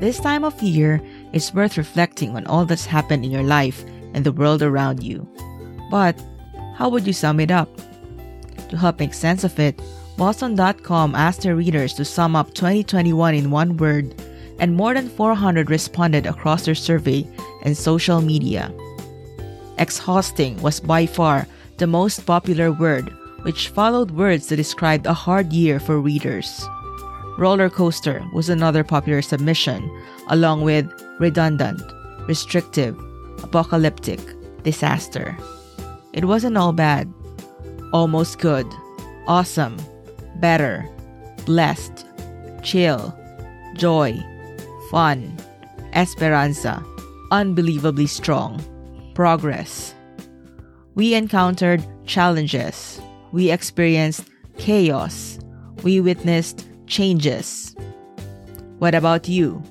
This time of year, it's worth reflecting on all that's happened in your life and the world around you. But how would you sum it up? To help make sense of it, Boston.com asked their readers to sum up 2021 in one word, and more than 400 responded across their survey and social media. Exhausting was by far the most popular word, which followed words that described a hard year for readers. Roller coaster was another popular submission, along with redundant, restrictive, apocalyptic, disaster. It wasn't all bad. Almost good, awesome, better, blessed, chill, joy, fun, esperanza, unbelievably strong, progress. We encountered challenges. We experienced chaos. We witnessed changes. What about you?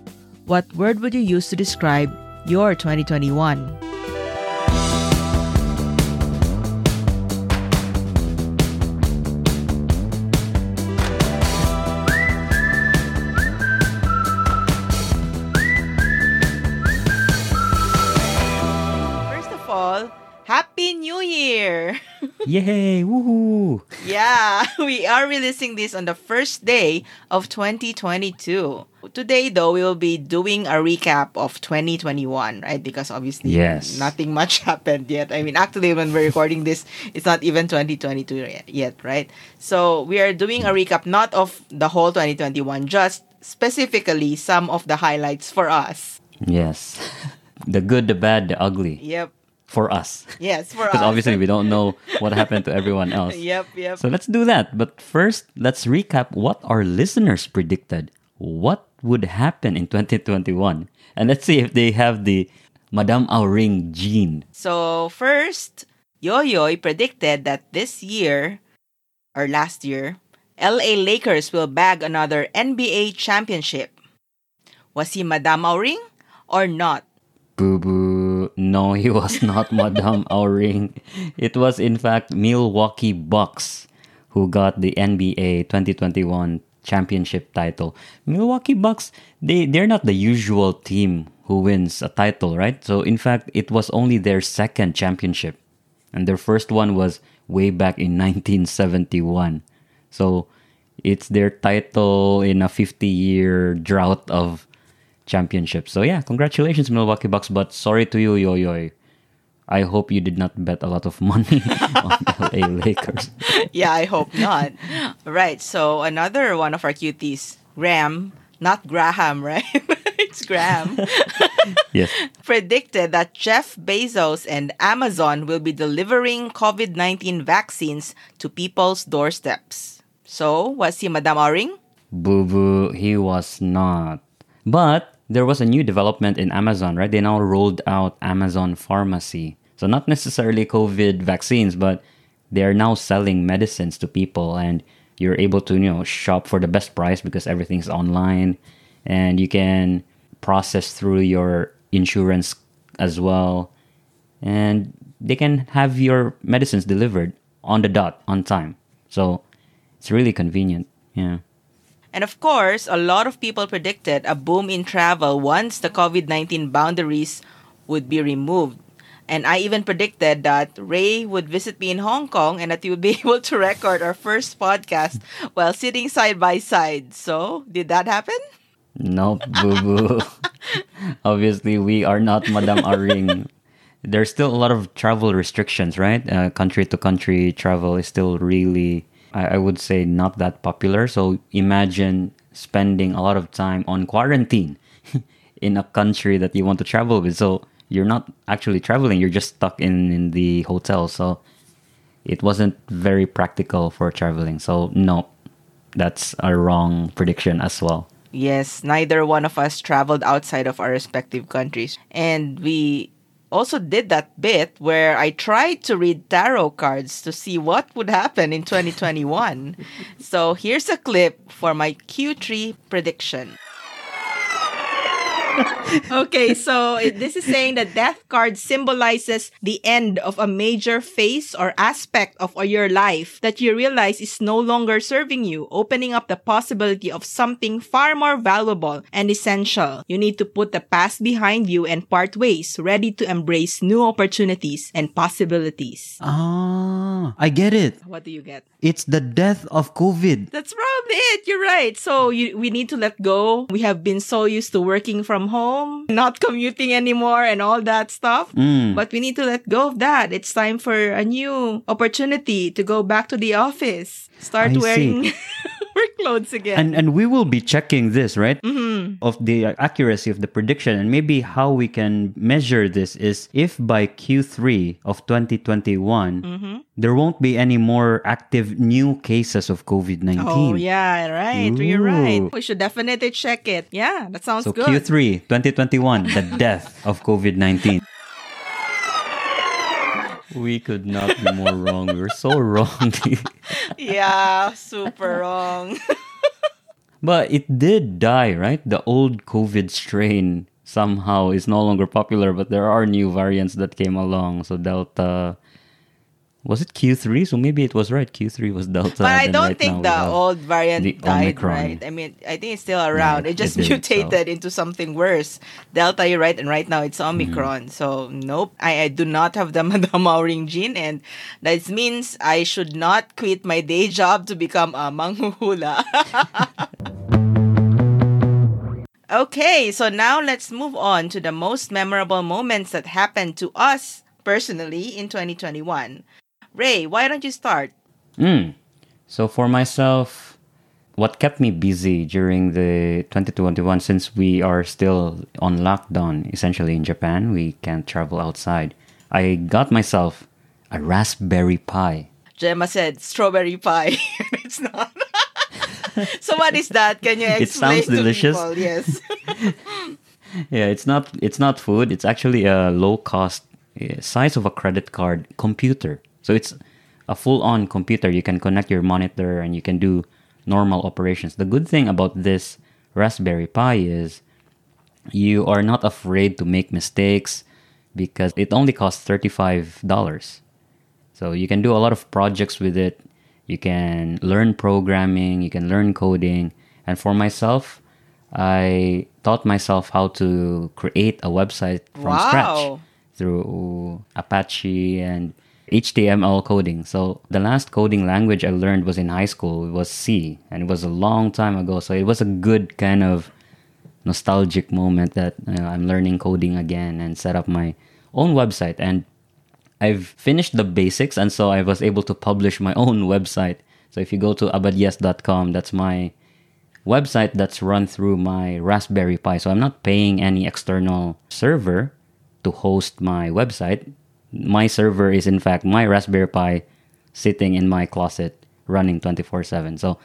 What word would you use to describe your 2021? Yay! Woohoo! Yeah, we are releasing this on the first day of 2022. Today, though, we will be doing a recap of 2021, right? Because obviously, Yes. nothing much happened yet. I mean, actually, when we're recording this, it's not even 2022 yet- yet, right? So, we are doing a recap not of the whole 2021, just specifically some of the highlights for us. Yes. The good, the bad, the ugly. Yep. For us. Yes, for us. Because obviously we don't know what happened to everyone else. Yep, yep. So let's do that. But first, let's recap what our listeners predicted. What would happen in 2021? And let's see if they have the Madame Auring gene. So first, Yoyoy predicted that this year or last year, LA Lakers will bag another NBA championship. Was he Madame Auring or not? Boo boo. No, he was not Madame Auring. It was, in fact, Milwaukee Bucks who got the NBA 2021 championship title. Milwaukee Bucks, they, they're not the usual team who wins a title, right? So, in fact, it was only their second championship. And their first one was way back in 1971. So, it's their title in a 50 year drought of championships. So yeah, congratulations Milwaukee Bucks, but sorry to you, Yo Yo. I hope you did not bet a lot of money on LA Lakers. yeah, I hope not. right. So another one of our cuties, Graham, not Graham, right? it's Graham. Yes. predicted that Jeff Bezos and Amazon will be delivering COVID 19 vaccines to people's doorsteps. So, was he Madame Auring? Boo boo, he was not. But there was a new development in Amazon, right? They now rolled out Amazon Pharmacy. So not necessarily COVID vaccines, but they are now selling medicines to people and you're able to, you know, shop for the best price because everything's online and you can process through your insurance as well. And they can have your medicines delivered on the dot on time. So it's really convenient. Yeah. And of course, a lot of people predicted a boom in travel once the COVID 19 boundaries would be removed. And I even predicted that Ray would visit me in Hong Kong and that we would be able to record our first podcast while sitting side by side. So, did that happen? Nope, boo boo. Obviously, we are not Madame Auring. There's still a lot of travel restrictions, right? Uh, country to country travel is still really, I, I would say, not that popular. So imagine spending a lot of time on quarantine in a country that you want to travel with. So you're not actually traveling, you're just stuck in, in the hotel. So it wasn't very practical for traveling. So, no, that's a wrong prediction as well. Yes, neither one of us traveled outside of our respective countries. And we also did that bit where I tried to read tarot cards to see what would happen in 2021. so here's a clip for my Q3 prediction. okay, so this is saying the death card symbolizes the end of a major phase or aspect of your life that you realize is no longer serving you, opening up the possibility of something far more valuable and essential. You need to put the past behind you and part ways, ready to embrace new opportunities and possibilities. Ah, I get it. What do you get? It's the death of COVID. That's probably it. You're right. So you, we need to let go. We have been so used to working from home, not commuting anymore and all that stuff. Mm. But we need to let go of that. It's time for a new opportunity to go back to the office. Start I wearing work clothes again. And and we will be checking this, right? Mm-hmm. Of the accuracy of the prediction and maybe how we can measure this is if by Q3 of 2021 Mm-hmm. there won't be any more active new cases of COVID-19. oh, yeah, right. You're right. We should definitely check it. Yeah, that sounds So good. Q3 2021, the death of COVID-19. We could not be more wrong. We're so wrong. yeah, super wrong. But it did die, right? The old COVID strain somehow is no longer popular, but there are new variants that came along. So Delta was it Q3? So maybe it was right. Q3 was Delta. But I don't right think the old variant the died, Omicron. right? I mean, I think it's still around. Yeah, it just it did, mutated into something worse. Delta, you're right, and right now it's Mm-hmm. Omicron. So nope, I, I do not have the Madame Auring gene, and that means I should not quit my day job to become a manghuhula. okay, so now let's move on to the most memorable moments that happened to us personally in 2021. Ray, why don't you start? Mm. So for myself, what kept me busy during the 2021, since we are still on lockdown, essentially in Japan, we can't travel outside. I got myself a Raspberry Pi. Gemma said strawberry pie. it's not. so what is that? Can you explain It sounds delicious. people? Yes. Yeah, it's not it's not food. It's actually a low cost uh, size of a credit card computer. So it's a full on computer. You can connect your monitor and you can do normal operations. The good thing about this Raspberry Pi is you are not afraid to make mistakes because it only costs $35. So you can do a lot of projects with it. You can learn programming, you can learn coding. And for myself, I taught myself how to create a website from Wow. scratch through Apache and HTML coding. So the last coding language I learned was in high school. It was C, and it was a long time ago. So it was a good kind of nostalgic moment that you know, I'm learning coding again and set up my own website. And I've finished the basics, and so I was able to publish my own website. So if you go to abadias.com, that's my website that's run through my Raspberry Pi. So I'm not paying any external server to host my website. My server is, in fact, my Raspberry Pi sitting in my closet running 24 7. So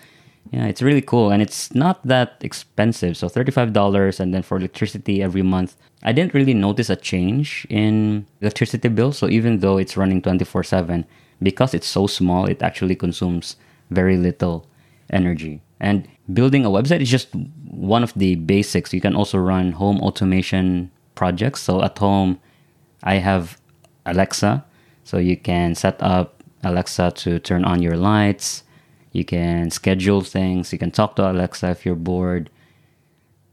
yeah, it's really cool and it's not that expensive. So $35 and then for electricity every month. I didn't really notice a change in electricity bill. So even though it's running 24 7, because it's so small, it actually consumes very little energy. And building a website is just one of the basics. You can also run home automation projects. So at home, I have Alexa. So you can set up Alexa to turn on your lights. You can schedule things. You can talk to Alexa if you're bored.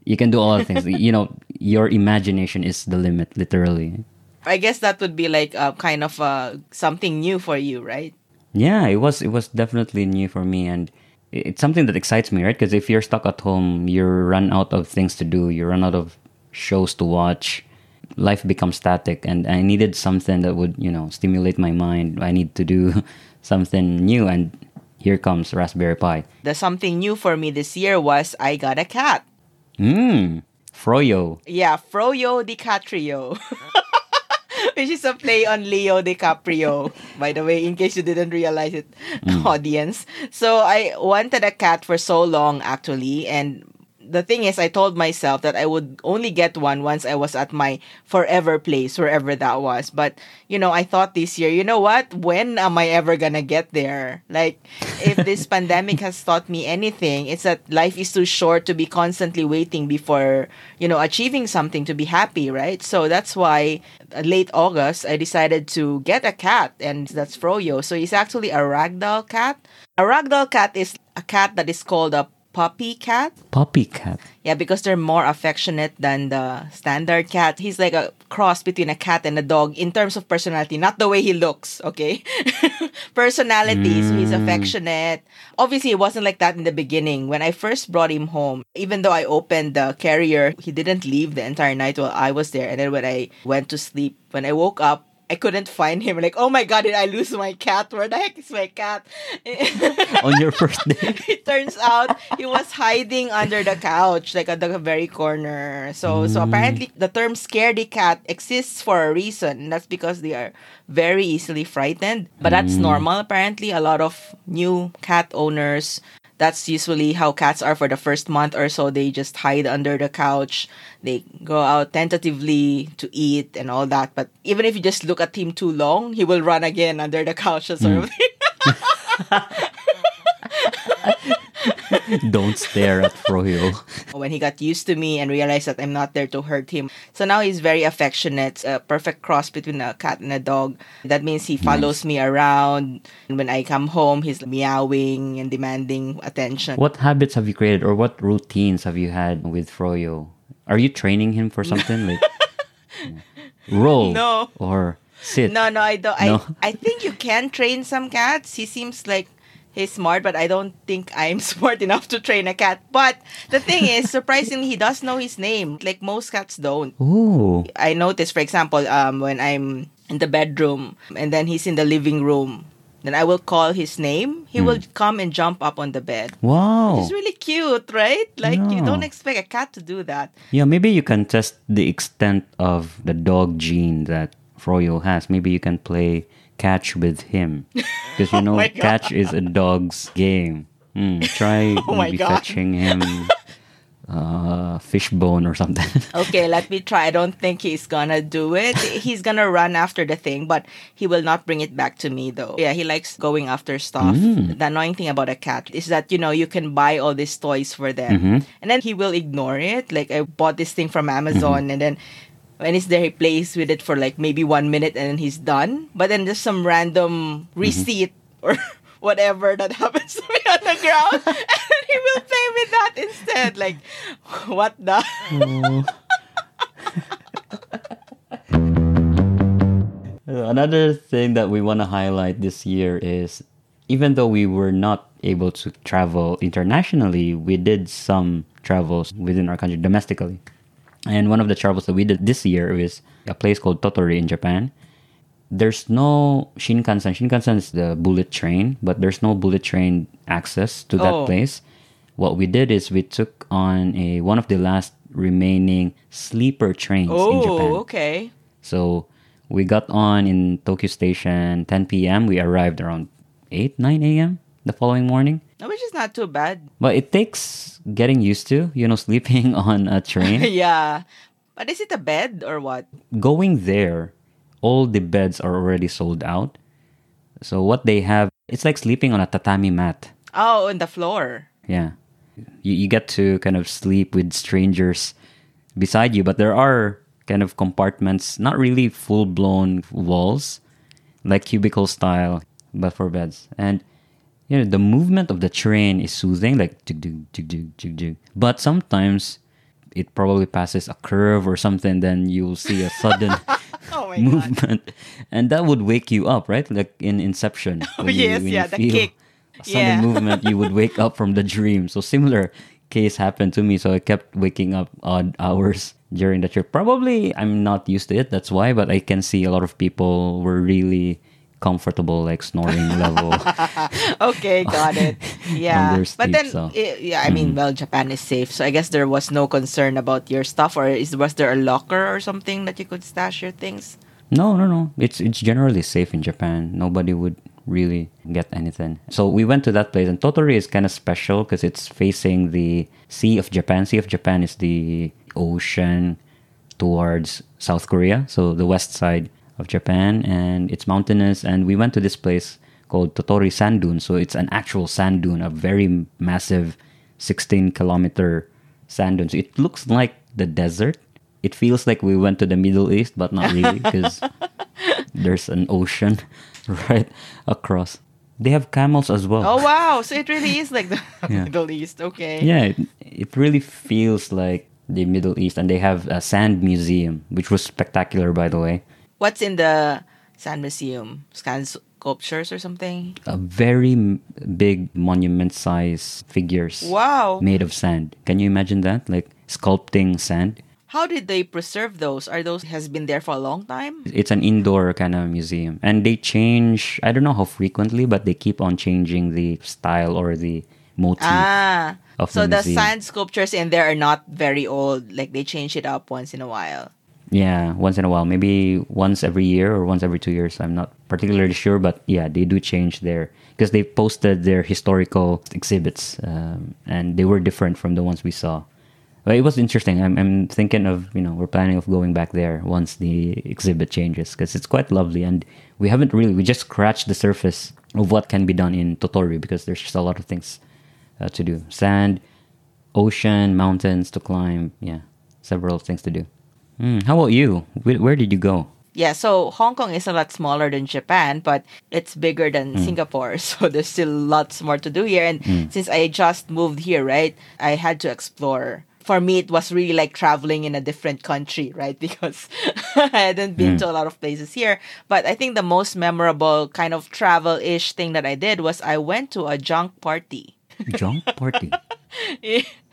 You can do all of things. you know, your imagination is the limit, literally. I guess that would be like a kind of uh, something new for you, right? Yeah, it was it was definitely new for me and it's something that excites me, right? Because if you're stuck at home, you run out of things to do, you run out of shows to watch. Life becomes static and I needed something that would, you know, stimulate my mind. I need to do something new and here comes Raspberry Pi. The something new for me this year was I got a cat. Mmm. Froyo. Yeah, Froyo DiCaprio. Which is a play on Leo DiCaprio, by the way, in case you didn't realize it, hmm. audience. So I wanted a cat for so long, actually, and The thing is, I told myself that I would only get one once I was at my forever place, wherever that was. But, you know, I thought this year, you know what? When am I ever gonna get there? Like, if this pandemic has taught me anything, it's that life is too short to be constantly waiting before, you know, achieving something to be happy, right? So that's why uh, late August, I decided to get a cat, and that's Froyo. So he's actually a ragdoll cat. A ragdoll cat is a cat that is called a puppy cat. Puppy cat. Yeah, because they're more affectionate than the standard cat. He's like a cross between a cat and a dog in terms of personality, not the way he looks, okay? personality, so he's mm. affectionate. Obviously, it wasn't like that in the beginning. When I first brought him home, even though I opened the carrier, he didn't leave the entire night while I was there. And then when I went to sleep, when I woke up, I couldn't find him. Like, oh my god, did I lose my cat? Where the heck is my cat? On your first day. it turns out he was hiding under the couch, like at the very corner. So, so mm. apparently, the term "scaredy cat" exists for a reason. And that's because they are very easily frightened. But that's mm. normal. Apparently, a lot of new cat owners that's usually how cats are for the first month or so. They just hide under the couch. They go out tentatively to eat and all that. But even if you just look at him too long, he will run again under the couch or sort of thing. Don't stare at Froyo. when he got used to me and realized that I'm not there to hurt him. So now he's very affectionate, a perfect cross between a cat and a dog. That means he follows me around. And when I come home, he's meowing and demanding attention. What habits have you created or what routines have you had with Froyo? Are you training him for something like roll No. or sit? No, no, I don't. No? I, I think you can train some cats. He seems like he's smart, but I don't think I'm smart enough to train a cat. But the thing is, surprisingly, he does know his name. Like most cats don't. Ooh. I notice, for example, um, when I'm in the bedroom and then he's in the living room, then I will call his name. He will come and jump up on the bed. Wow. It's really cute, right? Like you don't expect a cat to do that. Yeah, maybe you can test the extent of the dog gene that Froyo has. Maybe you can play catch with him. Because you know, Oh my God. catch is a dog's game. Hmm, try Oh maybe fetching him uh, fishbone or something. Okay, let me try. I don't think he's gonna do it. He's gonna run after the thing, but he will not bring it back to me though. Yeah, he likes going after stuff. Mm. The annoying thing about a cat is that, you know, you can buy all these toys for them Mm-hmm. and then he will ignore it. Like I bought this thing from Amazon Mm-hmm. and then when he's there, he plays with it for like maybe one minute and then he's done. But then there's some random Mm-hmm. receipt or whatever that happens to me on the ground and he will play with that instead. Like, what the? Another thing that we want to highlight this year is even though we were not able to travel internationally, we did some travels within our country domestically. And one of the travels that we did this year was a place called Tottori in Japan. There's no Shinkansen. Shinkansen is the bullet train, but there's no bullet train access to that Oh. place. What we did is we took on a one of the last remaining sleeper trains in oh, Japan. Oh, okay. So we got on in Tokyo Station 10 p.m. We arrived around 8, 9 a.m. the following morning. Which is not too bad. But it takes getting used to, you know, sleeping on a train. yeah. But is it a bed or what? Going there, all the beds are already sold out. So what they have, it's like sleeping on a tatami mat. Oh, on the floor. Yeah. You, you get to kind of sleep with strangers beside you, but there are kind of compartments, not really full blown walls, like cubicle style, but for beds. And you know, the movement of the train is soothing, like jig jig jig jig jig jig. But sometimes it probably passes a curve or something, then you'll see a sudden Oh my god. movement, and that would wake you up, right? Like in Inception. Oh, when you- yes, you yeah, the feel kick. a sudden Yeah. movement, you would wake up from the dream. So similar case happened to me. So I kept waking up odd hours during the trip. Probably I'm not used to it. That's why. But I can see a lot of people were really comfortable, like snoring level. Okay, got it. Yeah. their But then so. i- yeah, I mean, mm-hmm. well, Japan is safe. So I guess there was no concern about your stuff or is was there a locker or something that you could stash your things? no, no, no. It's it's generally safe in Japan. Nobody would really get anything. So we went to that place, and Tottori is kind of special because it's facing the Sea of Japan. Sea of Japan is the ocean towards South Korea, so the west side of Japan, and it's mountainous. And we went to this place called Tottori Sand Dune. So it's an actual sand dune, a very massive 16 kilometer sand dune. So it looks like the desert. It feels like we went to the Middle East, but not really because there's an ocean right across. They have camels as well. Oh wow! So it really is like the Yeah. Middle East. Okay. Yeah, it, it really feels like the Middle East. And they have a sand museum, which was spectacular, by the way. What's in the Sand Museum? Sand sculptures or something? A very big monument size figures Wow. made of sand. Can you imagine that? Like sculpting sand. How did they preserve those? Are those has been there for a long time? It's an indoor kind of museum. And they change, I don't know how frequently, but they keep on changing the style or the motif. Ah. Of so the the sand sculptures in there are not very old. Like they change it up once in a while. Yeah, once in a while. Maybe once every year or once every two years. I'm not particularly sure, but yeah, they do change their because they posted their historical exhibits, um, and they were different from the ones we saw. But it was interesting. I'm, I'm thinking of you know we're planning of going back there once the exhibit changes because it's quite lovely, and we haven't really we just scratched the surface of what can be done in Tottori because there's just a lot of things uh, to do: sand, ocean, mountains to climb. Yeah, several things to do. Hmm, how about you? Where, where did you go? Yeah, so Hong Kong is a lot smaller than Japan, but it's bigger than mm. Singapore. So there's still lots more to do here. And mm. since I just moved here, right, I had to explore. For me, it was really like traveling in a different country, right? Because I hadn't been mm. to a lot of places here. But I think the most memorable kind of travel ish thing that I did was I went to a junk party. Junk party.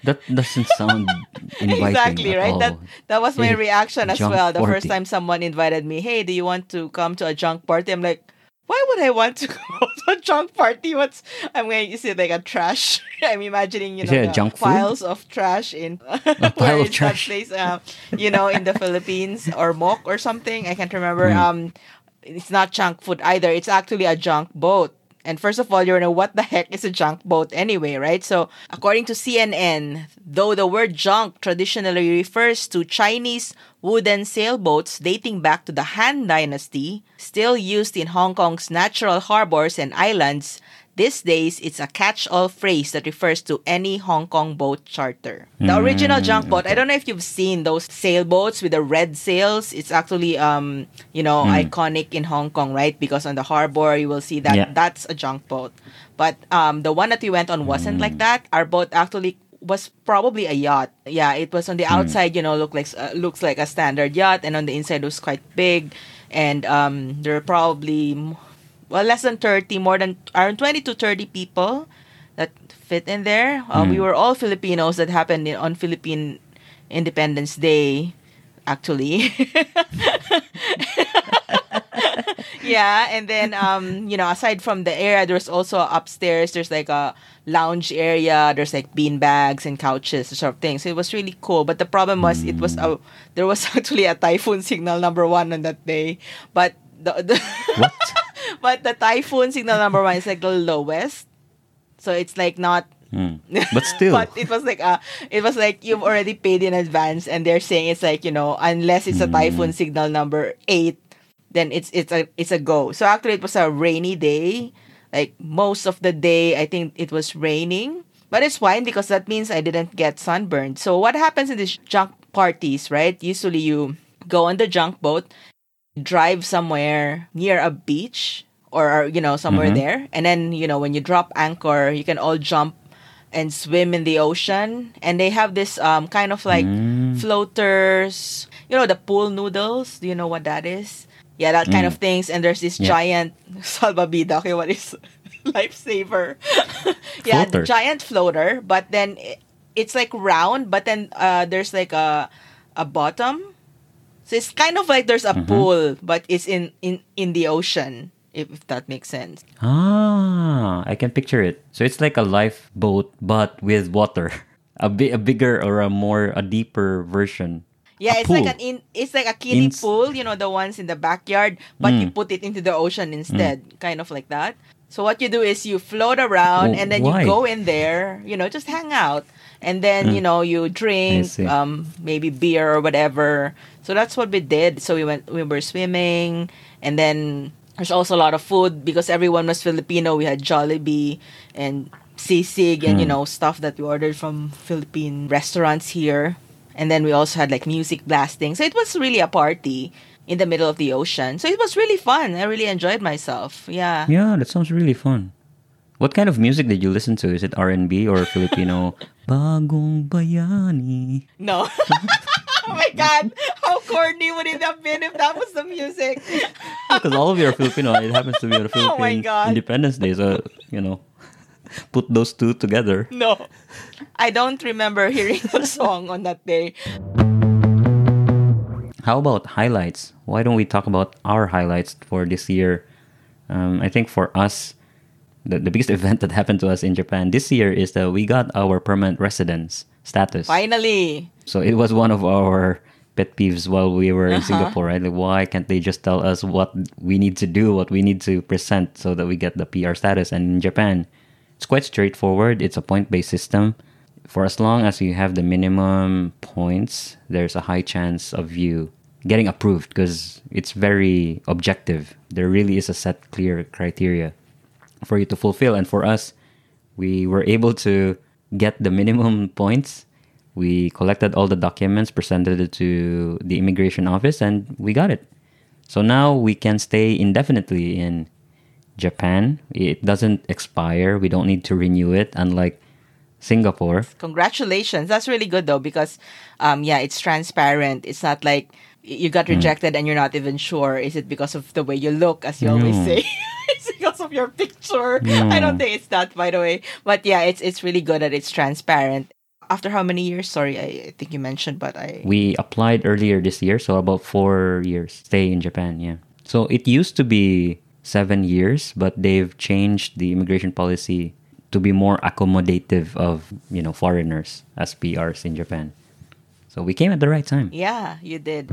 That doesn't sound inviting exactly at right? all. that that was my reaction as junk well. The first time someone invited me hey do you want to come to a junk party? I'm like why would i want to go to a junk party? What's i'm going to see like a trash. I'm imagining you know the junk food? piles of trash in A pile of trash. place uh, you know in the philippines or mok or something? I can't remember. Hmm. um it's not junk food either. It's actually a junk boat and first of all, you're know what the heck is a junk boat anyway, right? So, according to CNN, though the word junk traditionally refers to Chinese wooden sailboats dating back to the Han Dynasty, still used in Hong Kong's natural harbors and islands, these days it's a catch-all phrase that refers to any Hong Kong boat charter. The original junk boat, I don't know if you've seen those sailboats with the red sails. It's actually um, you know, iconic in Hong Kong, right? Because on the harbor you will see that Yeah. that's a junk boat. But um the one that we went on wasn't like that. Our boat actually was probably a yacht. Yeah, it was on the outside, you know, look like uh, looks like a standard yacht and on the inside it was quite big and um there were probably well less than 30 more than around 20 to 30 people that fit in there. Uh, we were all filipinos that happened in, on philippine independence day actually. Yeah and then um you know aside from the area there's also upstairs there's like a lounge area there's like bean bags and couches sort of things so it was really cool. But the problem was it was a there was actually a typhoon signal number one on that day. But the, the What? but the typhoon signal number one is like the lowest. So it's like not Hmm. But still. but it was like uh it was like you've already paid in advance and they're saying it's like you know unless it's a typhoon signal number eight then it's it's a it's a go. So actually it was a rainy day. Like most of the day i think it was raining. But it's fine because that means i didn't get sunburned. So what happens in these junk parties right? Usually you go on the junk boat drive somewhere near a beach or you know somewhere Mhm. there and then you know when you drop anchor you can all jump and swim in the ocean and they have this um kind of like Mm. floaters you know the pool noodles do you know what that is yeah that kind Mm. of things and there's this Yeah. giant salvavida okay what is lifesaver yeah Floater. giant floater but then i- it's like round but then uh there's like a a bottom so it's kind of like there's a Mhm. pool but it's in in in the ocean if, if that makes sense Ah, I can picture it. So it's like a lifeboat, but with water. A, bi- a bigger or a more, a deeper version. Yeah, A it's like an in, it's like a kiddie Ins- pool, you know, the ones in the backyard, but you Mm. put it into the ocean instead, kind of like that. So what you do is you float around Oh, and then why? you go in there, you know, just hang out. And then, you know, you drink Mm. um maybe beer or whatever. So that's what we did. So we went we were swimming and then there's also a lot of food because everyone was Filipino. We had Jollibee and sisig and you Mm. know stuff that we ordered from Philippine restaurants here. And then we also had like music blasting. So it was really a party in the middle of the ocean. So it was really fun. I really enjoyed myself. Yeah. Yeah, that sounds really fun. What kind of music did you listen to? Is it R&B or Filipino? Bagong Bayani. No. oh my god. Corny would it have been if that was the music? Because all of you are Filipino. It happens to be on the Oh my God. Independence Day. So, you know, put those two together. no. I don't remember hearing the song on that day. How about highlights? Why don't we talk about our highlights for this year? Um, I think for us, the, the biggest event that happened to us in Japan this year is that we got our permanent residence status. Finally. So it was one of our pet peeves while we were in Uh-huh. Singapore, right? Like, why can't they just tell us what we need to do, what we need to present so that we get the PR status? And in Japan, it's quite straightforward. It's a point based system. For as long as you have the minimum points, there's a high chance of you getting approved because it's very objective. There really is a set clear criteria for you to fulfill. And for us, we were able to get the minimum points. We collected all the documents, presented it to the immigration office, and we got it. So now we can stay indefinitely in Japan. It doesn't expire. We don't need to renew it, unlike Singapore. Congratulations. That's really good though because um yeah, it's transparent. It's not like you got rejected and you're not even sure is it because of the way you look as you always say. it's because of your picture. I don't think it's that by the way. But yeah, it's it's really good that it's transparent. After how many years? Sorry, I, I think you mentioned, but I We applied earlier this year, so about four years stay in Japan. Yeah. So it used to be seven years, but they've changed the immigration policy to be more accommodative of you know foreigners as PRs in Japan. So we came at the right time. Yeah, you did.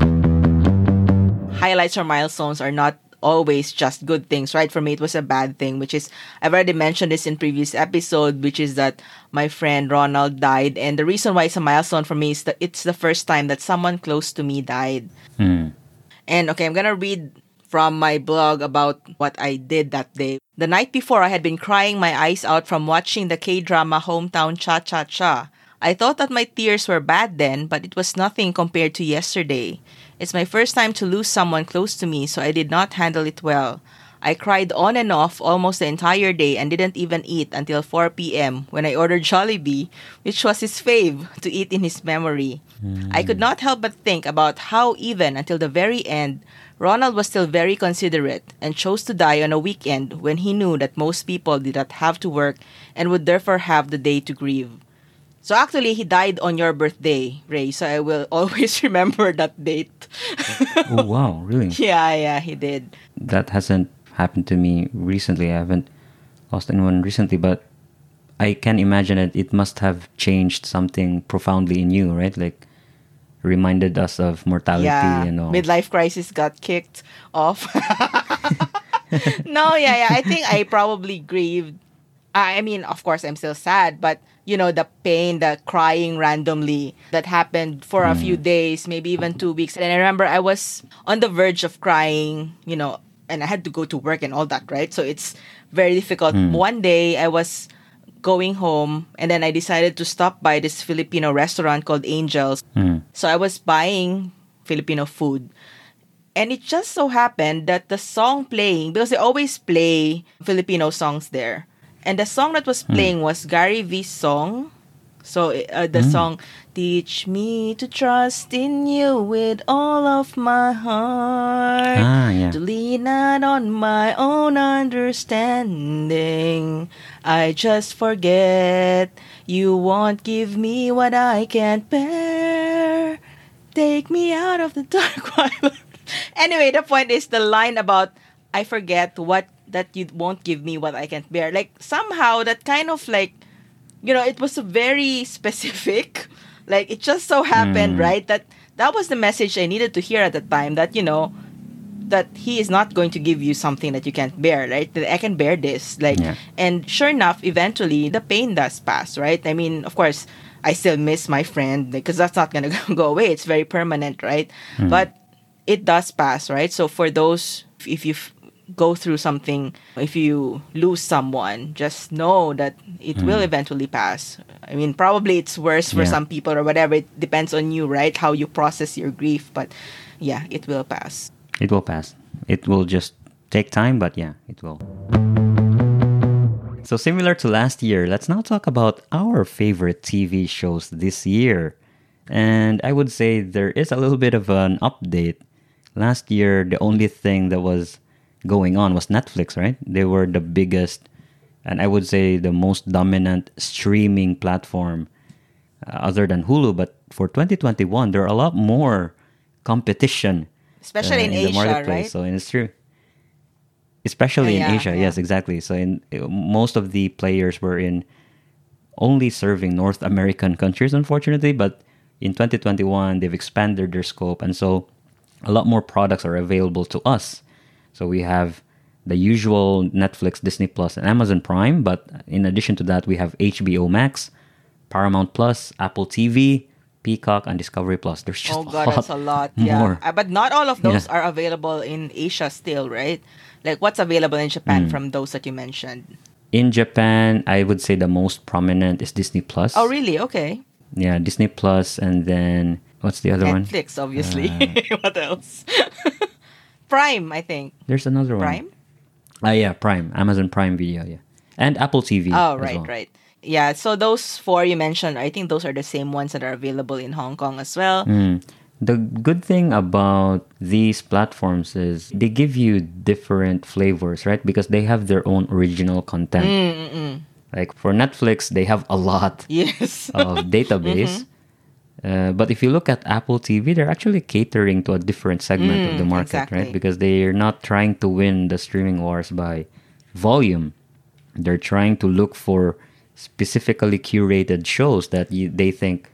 Highlights or milestones are not always just good things, right? For me, it was a bad thing, which is, I've already mentioned this in previous episode, which is that my friend Ronald died. And the reason why it's a milestone for me is that it's the first time that someone close to me died. Hmm. And okay, I'm gonna read from my blog about what I did that day. The night before, I had been crying my eyes out from watching the K drama Hometown Cha Cha Cha. I thought that my tears were bad then, but it was nothing compared to yesterday. It's my first time to lose someone close to me, so I did not handle it well. I cried on and off almost the entire day and didn't even eat until 4 p.m. when I ordered Jollibee, which was his fave, to eat in his memory. I could not help but think about how, even until the very end, Ronald was still very considerate and chose to die on a weekend when he knew that most people did not have to work and would therefore have the day to grieve. So actually, he died on your birthday, Ray. So I will always remember that date. oh wow, really? yeah, yeah, he did. That hasn't happened to me recently. I haven't lost anyone recently, but I can imagine it. It must have changed something profoundly in you, right? Like reminded us of mortality yeah, and all. midlife crisis got kicked off. no, yeah, yeah. I think I probably grieved. I I mean, of course, I'm still sad, but you know, the pain, the crying randomly that happened for a few days, maybe even two weeks. And I remember I was on the verge of crying, you know, and I had to go to work and all that, right? So it's very difficult. One day I was going home and then I decided to stop by this Filipino restaurant called Angels. Hmm. So I was buying Filipino food. And it just so happened that the song playing, because they always play Filipino songs there. And the song that was playing was Gary V's song. So uh, the song, Teach me to trust in you with all of my heart. Ah, yeah. To lean not on my own understanding. I just forget. You won't give me what I can't bear. Take me out of the dark anyway, the point is the line about I forget what that you won't give me what I can't bear. Like somehow that kind of like you know, it was very specific. Like it just so happened, hmm. right, that that was the message I needed to hear at the time that, you know, that he is not going to give you something that you can't bear, right? That I can bear this. Like Yeah. and sure enough, eventually the pain does pass, right? I mean, of course, I still miss my friend because that's not gonna go away. It's very permanent, right? Hmm. But it does pass, right? So for those, if you f- go through something, if you lose someone, just know that it will hmm. eventually pass. I mean, probably it's worse for Yeah. some people or whatever. It depends on you, right? How you process your grief, but yeah, it will pass. It will pass. It will just take time, but yeah, it will. So, similar to last year, let's now talk about our favorite TV shows this year. And I would say there is a little bit of an update. Last year, the only thing that was going on was Netflix, right? They were the biggest and I would say the most dominant streaming platform uh, other than Hulu. But for 2021, there are a lot more competition Especially uh, in the Asia, marketplace. right? So in it's true. Especially Yeah, in Asia, yeah. yes, exactly. So in uh, most of the players were in only serving North American countries, unfortunately. But in 2021, they've expanded their scope, and so a lot more products are available to us. So we have the usual Netflix, Disney Plus, and Amazon Prime. But in addition to that, we have HBO Max, Paramount Plus, Apple TV, Peacock, and Discovery Plus. There's just Oh god, a lot that's a lot. More. Uh, but not all of those Yeah. are available in Asia still, right? Like what's available in Japan Hmm. from those that you mentioned? In Japan, I would say the most prominent is Disney Plus. Oh, really? Okay. Yeah, Disney Plus, and then what's the other one? Netflix, obviously. Uh, what else? Prime, I think. There's another one. Prime. Ah, yeah, Prime, Amazon Prime Video, yeah, and Apple TV. Oh, as right, well. right. Yeah, so those four you mentioned, I think those are the same ones that are available in Hong Kong as well. Mm. The good thing about these platforms is they give you different flavors, right? Because they have their own original content. Mm, Like for Netflix, they have a lot Yes. of database. Uh, but if you look at Apple TV, they're actually catering to a different segment of the Mm, market, exactly. right? Because they're not trying to win the streaming wars by volume. They're trying to look for specifically curated shows that you, they think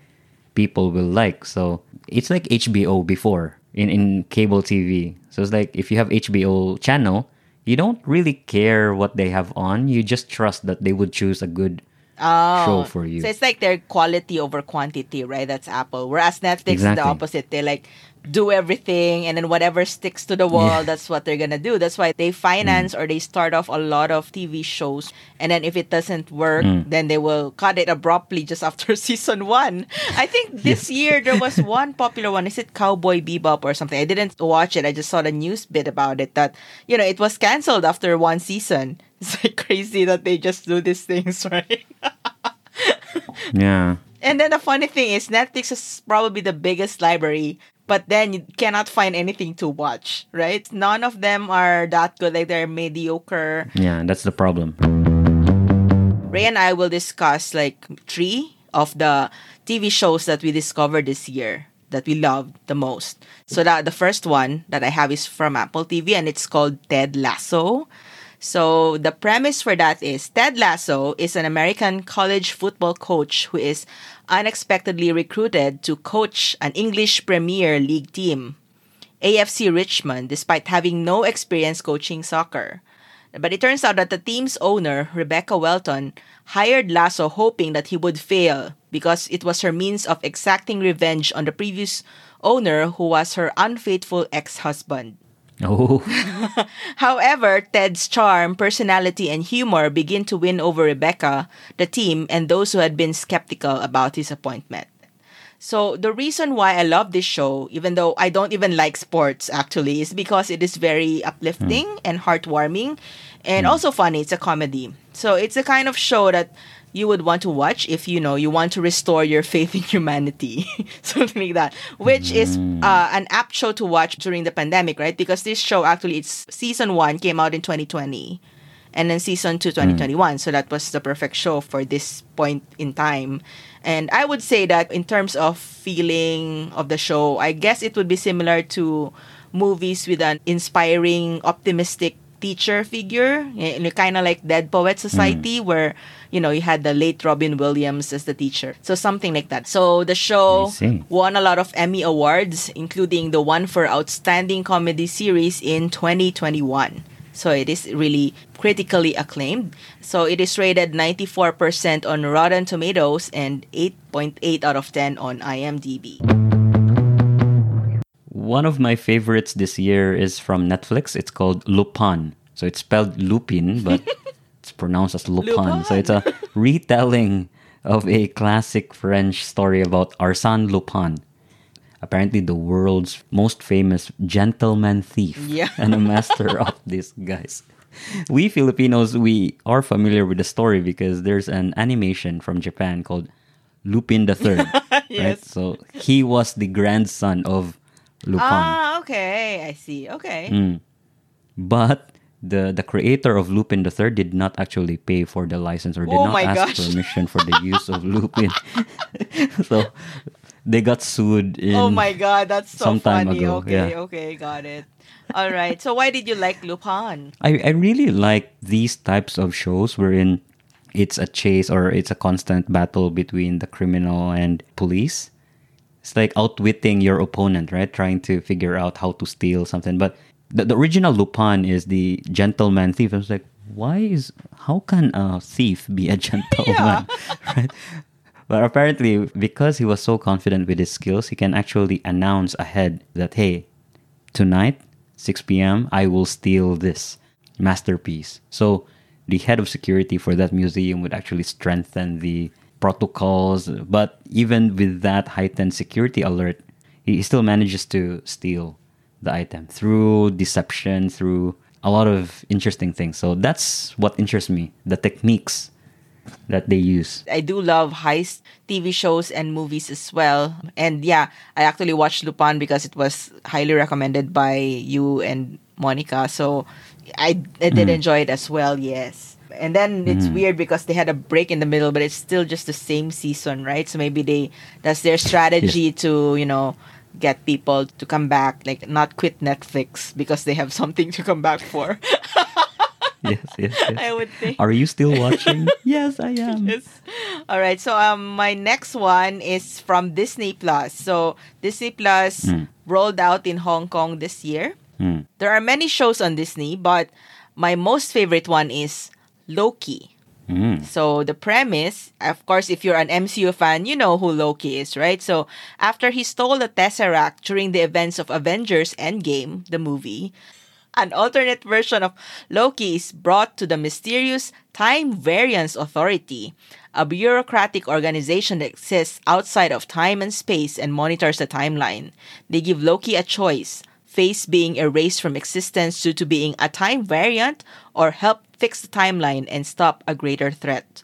people will like. So it's like HBO before in, in cable TV. So it's like if you have HBO channel, you don't really care what they have on. You just trust that they would choose a good Oh, show for you. So it's like their quality over quantity, right? That's Apple. Whereas Netflix is the opposite. They like do everything and then whatever sticks to the wall, Yeah. that's what they're gonna do. That's why they finance or they start off a lot of TV shows and then if it doesn't work, Mm. then they will cut it abruptly just after season one. I think this year there was one popular one. Is it Cowboy Bebop or something? I didn't watch it. I just saw the news bit about it that, you know, it was cancelled after one season. It's like crazy that they just do these things, right? Yeah. And then the funny thing is, Netflix is probably the biggest library, but then you cannot find anything to watch, right? None of them are that good. Like they're mediocre. Yeah, that's the problem. Ray and I will discuss like three of the TV shows that we discovered this year that we loved the most. So that the first one that I have is from Apple TV and it's called Ted Lasso. So the premise for that is Ted Lasso is an American college football coach who is unexpectedly recruited to coach an English Premier League team, AFC Richmond, despite having no experience coaching soccer. But it turns out that the team's owner, Rebecca Welton, hired Lasso hoping that he would fail because it was her means of exacting revenge on the previous owner who was her unfaithful ex-husband. Oh, However, Ted's charm, personality, and humor begin to win over Rebecca, the team, and those who had been skeptical about his appointment. So, the reason why I love this show, even though I don't even like sports actually, is because it is very uplifting hmm. and heartwarming and hmm. also funny. It's a comedy. So, it's a kind of show that you would want to watch if you know you want to restore your faith in humanity something like that. Which is uh, an apt show to watch during the pandemic right? Because this show actually it's season one came out in 2020 and then season two 2021 so that was the perfect show for this point in time. And i would say that in terms of feeling of the show i guess it would be similar to movies with an inspiring optimistic teacher figure, kind of like Dead Poet Society, Mm. where you know you had the late Robin Williams as the teacher. So something like that. So the show won a lot of Emmy awards, including the one for Outstanding Comedy Series in 2021. So it is really critically acclaimed. So it is rated 94% on Rotten Tomatoes and 8.8 out of 10 on IMDb. One of my favorites this year is from Netflix. It's called Lupin. So it's spelled Lupin, but it's pronounced as Lupin. So it's a retelling of a classic French story about Arsène Lupin. Apparently, the world's most famous gentleman thief Yeah. and a master of these guys. We Filipinos, we are familiar with the story because there's an animation from Japan called Lupin the Third. right? So he was the grandson of Lupin. Ah, okay. I see. Okay. Mm. But the the creator of Lupin the Third did not actually pay for the license or did Oh not ask gosh. permission for the use of Lupin. so they got sued in Oh my god, that's so some time funny. ago, Okay, yeah. okay, got it. All right. So why did you like Lupin? I, I really like these types of shows wherein it's a chase or it's a constant battle between the criminal and police. It's like outwitting your opponent, right? Trying to figure out how to steal something. But the, the original Lupin is the gentleman thief. I was like, why is how can a thief be a gentleman? right? But apparently, because he was so confident with his skills, he can actually announce ahead that hey, tonight, 6 p.m., I will steal this masterpiece. So the head of security for that museum would actually strengthen the protocols. But even with that heightened security alert, he still manages to steal the item through deception, through a lot of interesting things. So that's what interests me the techniques that they use. I do love heist TV shows and movies as well. And yeah, I actually watched Lupin because it was highly recommended by you and Monica. So I, I did mm. enjoy it as well, yes. And then it's weird because they had a break in the middle, but it's still just the same season, right? So maybe they that's their strategy to, you know, get people to come back, like not quit Netflix because they have something to come back for. Yes, yes, yes. I would think. Are you still watching? yes, I am. Yes. All right. So um, my next one is from Disney Plus. So Disney Plus Mm. rolled out in Hong Kong this year. Hmm. There are many shows on Disney, but my most favorite one is Loki. Mm. So the premise, of course, if you're an MCU fan, you know who Loki is, right? So after he stole the Tesseract during the events of Avengers Endgame, the movie, an alternate version of Loki is brought to the mysterious Time Variance Authority, a bureaucratic organization that exists outside of time and space and monitors the timeline. They give Loki a choice face being erased from existence due to being a time variant or help fix the timeline and stop a greater threat.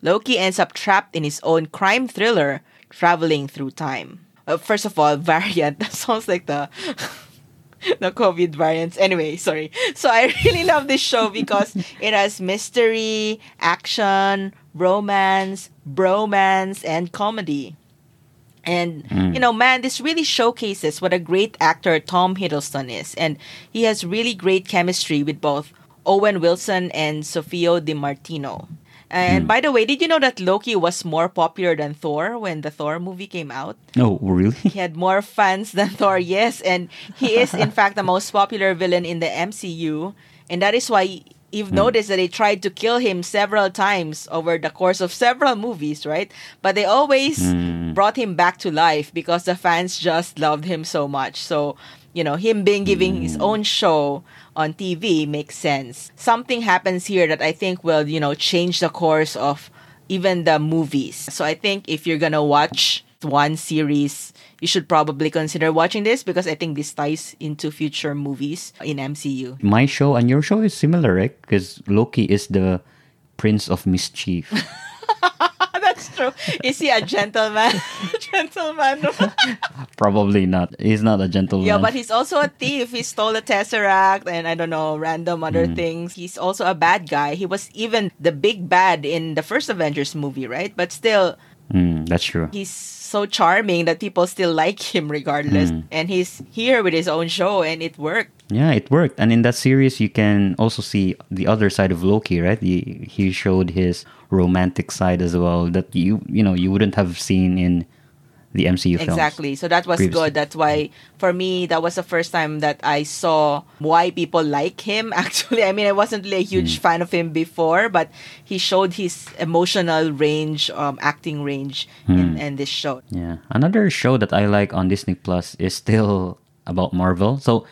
Loki ends up trapped in his own crime thriller, traveling through time. Uh, first of all, variant. That sounds like the the COVID variants. Anyway, sorry. So I really love this show because it has mystery, action, romance, bromance, and comedy. And mm. you know, man, this really showcases what a great actor Tom Hiddleston is, and he has really great chemistry with both Owen Wilson and Sofia Di Martino. And mm. by the way, did you know that Loki was more popular than Thor when the Thor movie came out? Oh, really? He had more fans than Thor, yes, and he is in fact the most popular villain in the MCU, and that is why you've hmm. noticed that they tried to kill him several times over the course of several movies, right? But they always hmm. brought him back to life because the fans just loved him so much. So, you know, him being giving his hmm. own show on TV makes sense. Something happens here that I think will, you know, change the course of even the movies. So I think if you're gonna watch one series, you should probably consider watching this because I think this ties into future movies in MCU. My show and your show is similar, right? Because Loki is the prince of mischief. That's true. Is he a gentleman? gentleman. Probably not. He's not a gentleman. yeah, but he's also a thief. He stole the Tesseract and I don't know, random other things. He's also a bad guy. He was even the big bad in the first Avengers movie, right? But still, Mm, that's true. he's so charming that people still like him regardless. Hmm. And he's here with his own show and it worked. Yeah, it worked. And in that series, you can also see the other side of Loki, right? He, he showed his romantic side as well that you you know you wouldn't have seen in the MCU films. Exactly. So that was previously. good. That's why for me that was the first time that I saw why people like him. Actually, I mean I wasn't really a Hmm. huge fan of him before, but he showed his emotional range, um, acting range Hmm. in, in this show. Yeah. Another show that I like on Disney Plus is still about Marvel. So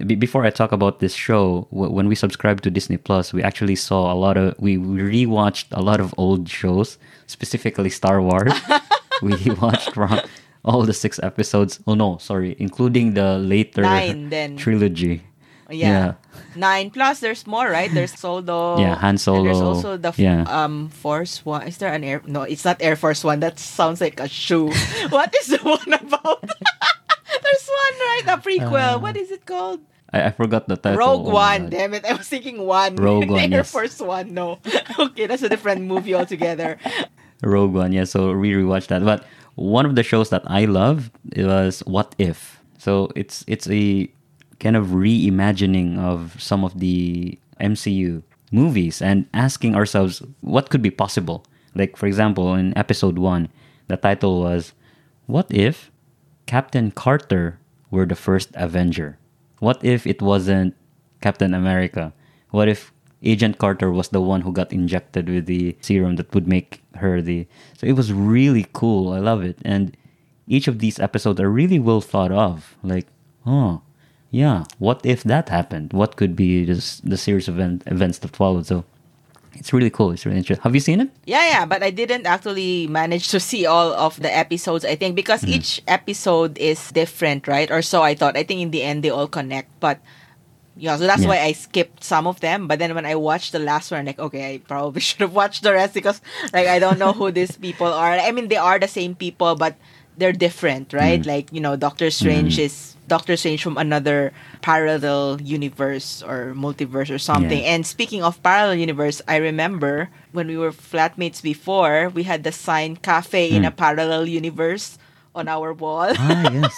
before I talk about this show, when we subscribed to Disney Plus, we actually saw a lot of we, we rewatched a lot of old shows, specifically Star Wars. we watched all the six episodes. Oh no, sorry, including the later Nine, then. trilogy. Yeah. Nine plus there's more, right? There's Solo. Yeah, Han And there's also the f- Yeah. um Force One. Is there an air no, it's not Air Force One. That sounds like a shoe. what is the one about? there's one, right? A prequel. Uh, what is it called? I, I forgot the title. Rogue Oh One. God. Damn it. I was thinking one. Rogue One, Air yes. Force One. No. okay, that's a different movie altogether. Rogue One, yeah. So we rewatched that. But one of the shows that I love it was What If. So it's it's a kind of reimagining of some of the MCU movies and asking ourselves what could be possible. Like for example, in episode one, the title was What if Captain Carter were the first Avenger? What if it wasn't Captain America? What if Agent Carter was the one who got injected with the serum that would make her the. So it was really cool. I love it. And each of these episodes are really well thought of. Like, oh, yeah, what if that happened? What could be this, the series of event, events that followed? So it's really cool. It's really interesting. Have you seen it? Yeah, yeah, but I didn't actually manage to see all of the episodes, I think, because Hmm. each episode is different, right? Or so I thought. I think in the end they all connect, but yeah, so that's Yeah. why I skipped some of them. But then when I watched the last one, I'm like, okay, I probably should have watched the rest because like I don't know who these people are. I mean, they are the same people, but they're different, right? Hmm. Like you know, Doctor Strange is Doctor Strange from another parallel universe or multiverse or something. Yeah. And speaking of parallel universe, I remember when we were flatmates before, we had the sign cafe in Hmm. a parallel universe on our wall. Ah, yes.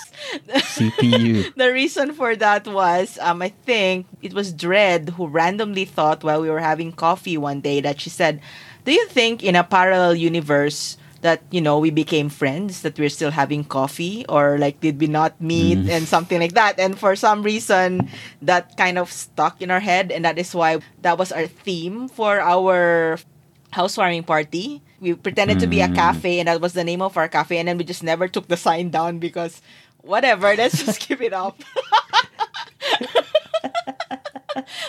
CPU. the reason for that was um, I think it was Dread who randomly thought while we were having coffee one day that she said, Do you think in a parallel universe that, you know, we became friends, that we're still having coffee? Or like did we not meet Mm. and something like that? And for some reason that kind of stuck in our head and that is why that was our theme for our housewarming party. We pretended to be a Mm. cafe, and that was the name of our cafe. And then we just never took the sign down because, whatever, let's just keep it up.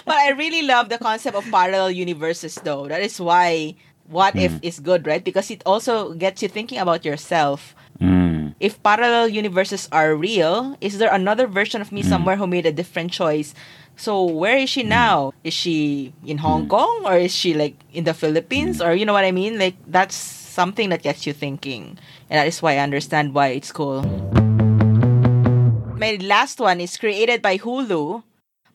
but I really love the concept of parallel universes, though. That is why What If is good, right? Because it also gets you thinking about yourself. Mm. If parallel universes are real, is there another version of me Mm. somewhere who made a different choice? So where is she now? Is she in Hong Mm. Kong or is she like in the Philippines or you know what I mean? Like that's something that gets you thinking. And that is why I understand why it's cool. My last one is created by Hulu.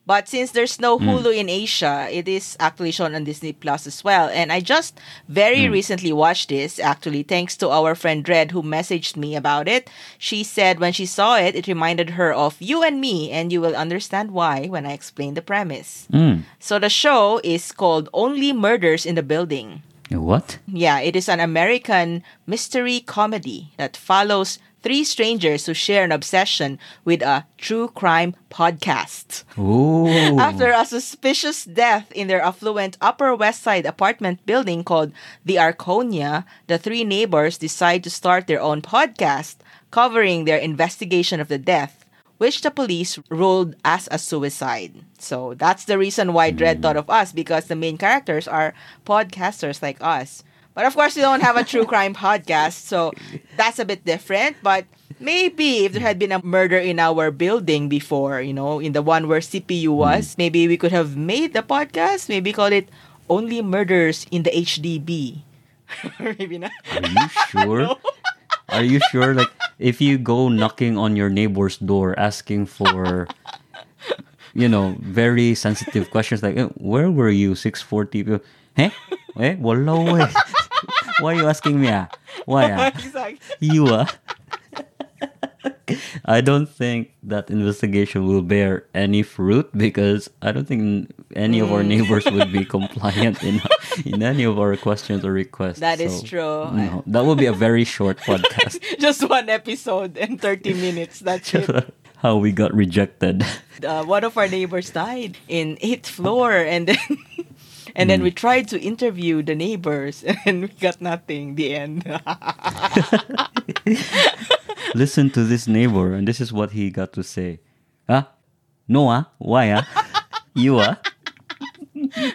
But since there's no Hulu in Asia, it is actually shown on Disney Plus as well. And I just very recently watched this, actually, thanks to our friend Red who messaged me about it. She said when she saw it, it reminded her of you and me, and you will understand why when I explain the premise. Mm. So the show is called Only Murders in the Building. What? Yeah, it is an American mystery comedy that follows three strangers who share an obsession with a true crime podcast. Ooh. After a suspicious death in their affluent Upper West Side apartment building called the Arconia, the three neighbors decide to start their own podcast covering their investigation of the death, which the police ruled as a suicide. So that's the reason why Dredd hmm. thought of us because the main characters are podcasters like us. But of course, we don't have a true crime podcast, so that's a bit different. But maybe if there had been a murder in our building before, you know, in the one where CPU was, maybe we could have made the podcast. Maybe call it Only Murders in the HDB. maybe not. Are you sure? Are you sure? Like, if you go knocking on your neighbor's door asking for, you know, very sensitive questions like, "Eh, where were you 640? Hey? Eh? Wala eh. Why are you asking me? Ah? Why? Ah? exactly. You ah? I don't think that investigation will bear any fruit because I don't think any of our Mm. neighbors would be compliant in in any of our questions or requests. That is So, true. No, that will be a very short podcast. Just one episode and 30 minutes. That's it. How we got rejected. uh, one of our neighbors died in eighth floor and then and then we tried to interview the neighbors and we got nothing the end Listen to this neighbor, and this is what he got to say. Huh? No ah? Why ah? you ah?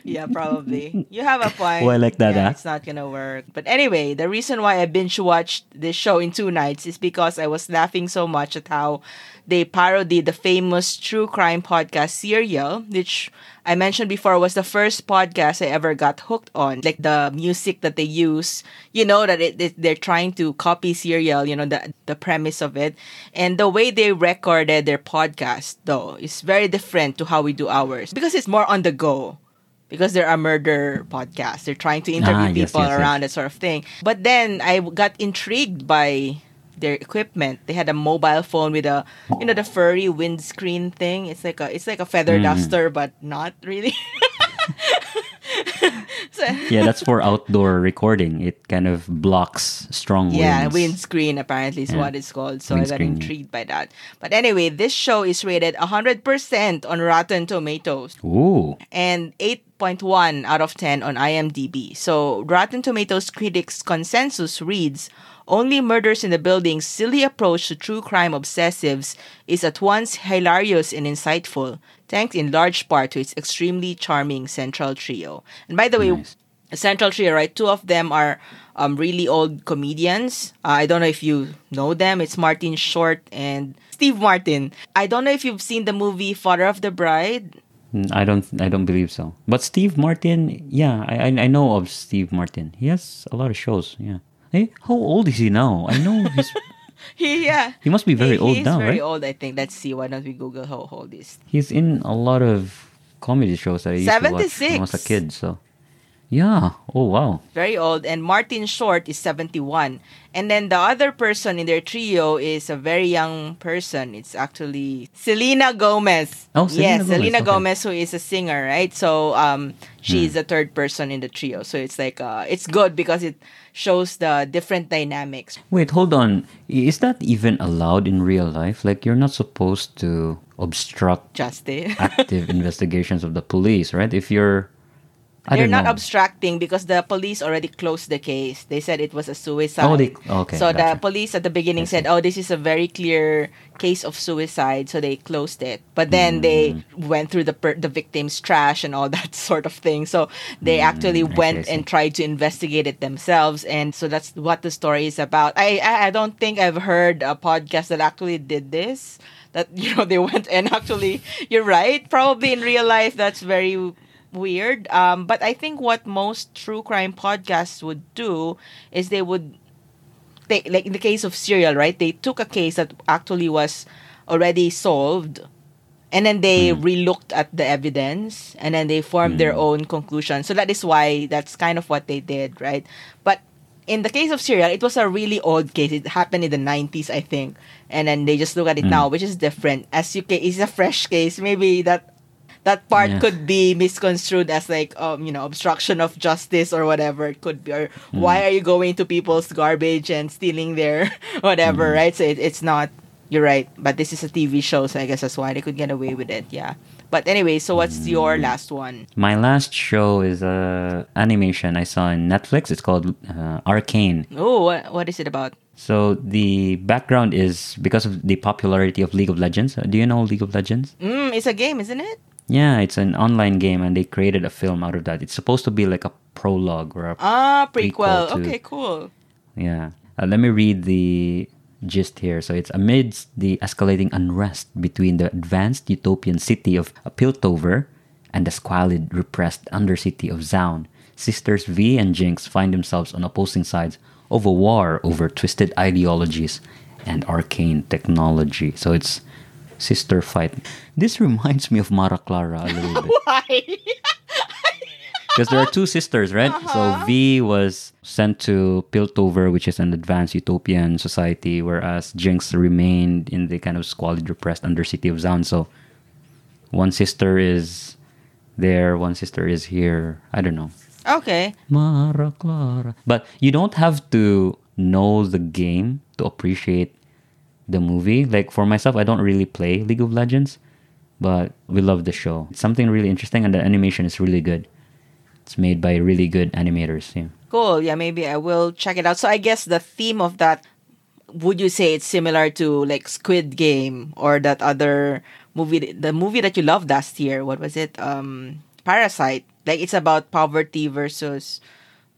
yeah probably you have a point Why like that, yeah, ah? it's not gonna work but anyway the reason why i binge watched this show in two nights is because i was laughing so much at how they parodied the famous true crime podcast serial which i mentioned before was the first podcast i ever got hooked on like the music that they use you know that it, it- they're trying to copy serial you know the, the premise of it and the way they recorded their podcast though is very different to how we do ours because it's more on the go because they're a murder podcast. They're trying to interview Ah, yes, people yes, yes. around that sort of thing. But then I got intrigued by their equipment. They had a mobile phone with a you know the furry windscreen thing. It's like a it's like a feather Mm. duster, but not really. So- Yeah, that's for outdoor recording. It kind of blocks strong winds. Yeah, windscreen apparently is Yeah. what it's called. So I got intrigued by that. But anyway, this show is rated 100% on Rotten Tomatoes. Ooh. and 8.1 out of 10 on IMDb. So, Rotten Tomatoes critics' consensus reads Only Murders in the Building's silly approach to true crime obsessives is at once hilarious and insightful, thanks in large part to its extremely charming central trio. And by the way, Nice. central trio, right? Two of them are um, really old comedians. Uh, I don't know if you know them. It's Martin Short and Steve Martin. I don't know if you've seen the movie Father of the Bride. Mm, I don't. I don't believe so. But Steve Martin, yeah, I I know of Steve Martin. He has a lot of shows. Yeah. Hey, how old is he now? I know he's. He, yeah. He must be very he, old he's now, very right? old, I think. Let's see. Why don't we Google how old he is? He's in a lot of comedy shows that I used to watch when I was a kid. So, yeah. Oh wow. Very old. And Martin Short is 71. And then the other person in their trio is a very young person. It's actually Selena Gomez. Oh, Selena yes, Gomez, Selena okay. Gomez, who is a singer, right? So um, she's Hmm. the third person in the trio. So it's like uh, it's good because it shows the different dynamics. Wait, hold on. Is that even allowed in real life? Like you're not supposed to obstruct Justice. active investigations of the police, right? If you're I They're don't know. abstracting because the police already closed the case. They said it was a suicide. Oh, they- okay, So the police at the beginning said, "Oh, this is a very clear case of suicide," so they closed it. But then they Mm. went through the per- the victim's trash and all that sort of thing. So they actually Mm, I went I see. and tried to investigate it themselves, and so that's what the story is about. I I, I don't think I've heard a podcast that actually did this. That you know they went and actually, you're right. Probably in real life, that's very weird. Um, but I think what most true crime podcasts would do is they would take, like in the case of serial, right? They took a case that actually was already solved and then they Mm. relooked at the evidence and then they formed their Mm. own conclusion. So that is why that's kind of what they did, right? But in the case of serial, it was a really old case. It happened in the 90s, I think. And then they just look at it Mm. now, which is different. As you ca- it's a fresh case. Maybe that that part Yeah. could be misconstrued as like um you know obstruction of justice or whatever it could be or Mm. why are you going to people's garbage and stealing their whatever Mm. right so it, it's not you're right but this is a tv show so i guess that's why they could get away with it yeah but anyway so what's your Mm. last one My last show is a animation I saw in Netflix. It's called uh, Arcane. oh what, what is it about So the background is because of the popularity of League of Legends. Uh, Do you know League of Legends? mm, it's a game isn't it Yeah, it's an online game, and they created a film out of that. It's supposed to be like a prologue or a ah Prequel prequel to- okay cool Yeah. Uh, let me read the gist here. So it's amidst the escalating unrest between the advanced utopian city of Piltover and the squalid, repressed undercity of Zaun, sisters Vi and Jinx find themselves on opposing sides of a war over twisted ideologies and arcane technology. So it's sister fight. This reminds me of Mara Clara a little bit. why Because there are two sisters, right? So uh-huh. Vi was sent to Piltover, which is an advanced utopian society, whereas Jinx remained in the kind of squalid, repressed undercity of Zaun. So one sister is there, one sister is here. I don't know. Okay. Mara Clara. But you don't have to know the game to appreciate the movie. Like for myself, I don't really play League of Legends, but we love the show. It's something really interesting, and the animation is really good. It's made by really good animators. Yeah. Cool. Yeah, maybe I will check it out. So I guess the theme of that would you say it's similar to like Squid Game or that other movie the movie that you loved last year? What was it? Um Parasite. Like it's about poverty versus